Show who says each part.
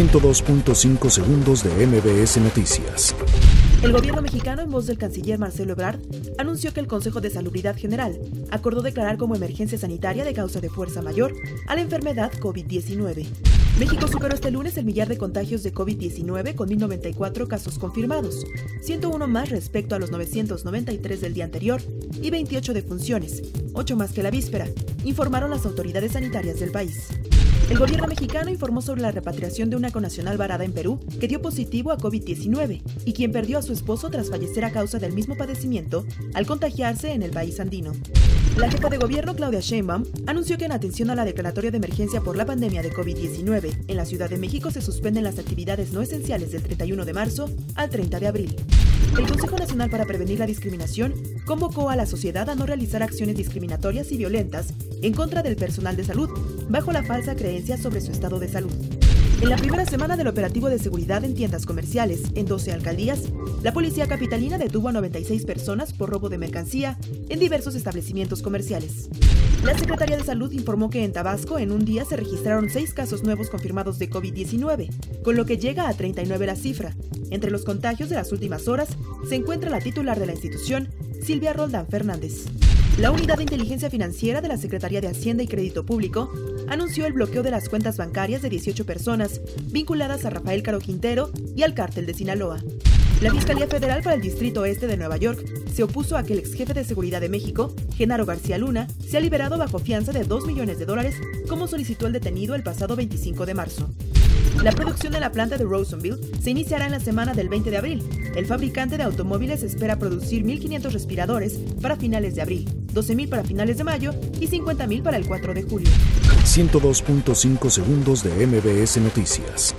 Speaker 1: 102.5 segundos de MBS Noticias.
Speaker 2: El gobierno mexicano, en voz del canciller Marcelo Ebrard, anunció que el Consejo de Salubridad General acordó declarar como emergencia sanitaria de causa de fuerza mayor a la enfermedad COVID-19. México superó este lunes el millar de contagios de COVID-19 con 1.094 casos confirmados, 101 más respecto a los 993 del día anterior y 28 defunciones, 8 más que la víspera, informaron las autoridades sanitarias del país. El gobierno mexicano informó sobre la repatriación de una conacional varada en Perú que dio positivo a COVID-19 y quien perdió a su esposo tras fallecer a causa del mismo padecimiento al contagiarse en el país andino. La jefa de gobierno Claudia Sheinbaum anunció que en atención a la declaratoria de emergencia por la pandemia de COVID-19 en la Ciudad de México se suspenden las actividades no esenciales del 31 de marzo al 30 de abril. El Consejo Nacional para Prevenir la Discriminación convocó a la sociedad a no realizar acciones discriminatorias y violentas en contra del personal de salud, bajo la falsa creencia sobre su estado de salud. En la primera semana del operativo de seguridad en tiendas comerciales en 12 alcaldías, la policía capitalina detuvo a 96 personas por robo de mercancía en diversos establecimientos comerciales. La Secretaría de Salud informó que en Tabasco en un día se registraron seis casos nuevos confirmados de COVID-19, con lo que llega a 39 la cifra. Entre los contagios de las últimas horas se encuentra la titular de la institución, Silvia Roldán Fernández. La Unidad de Inteligencia Financiera de la Secretaría de Hacienda y Crédito Público anunció el bloqueo de las cuentas bancarias de 18 personas vinculadas a Rafael Caro Quintero y al cártel de Sinaloa. La Fiscalía Federal para el Distrito Este de Nueva York se opuso a que el ex jefe de seguridad de México, Genaro García Luna, sea liberado bajo fianza de 2 millones de dólares, como solicitó el detenido el pasado 25 de marzo. La producción de la planta de Rosonville se iniciará en la semana del 20 de abril. El fabricante de automóviles espera producir 1.500 respiradores para finales de abril, 12.000 para finales de mayo y 50.000 para el 4 de julio.
Speaker 1: 102.5 segundos de MBS Noticias.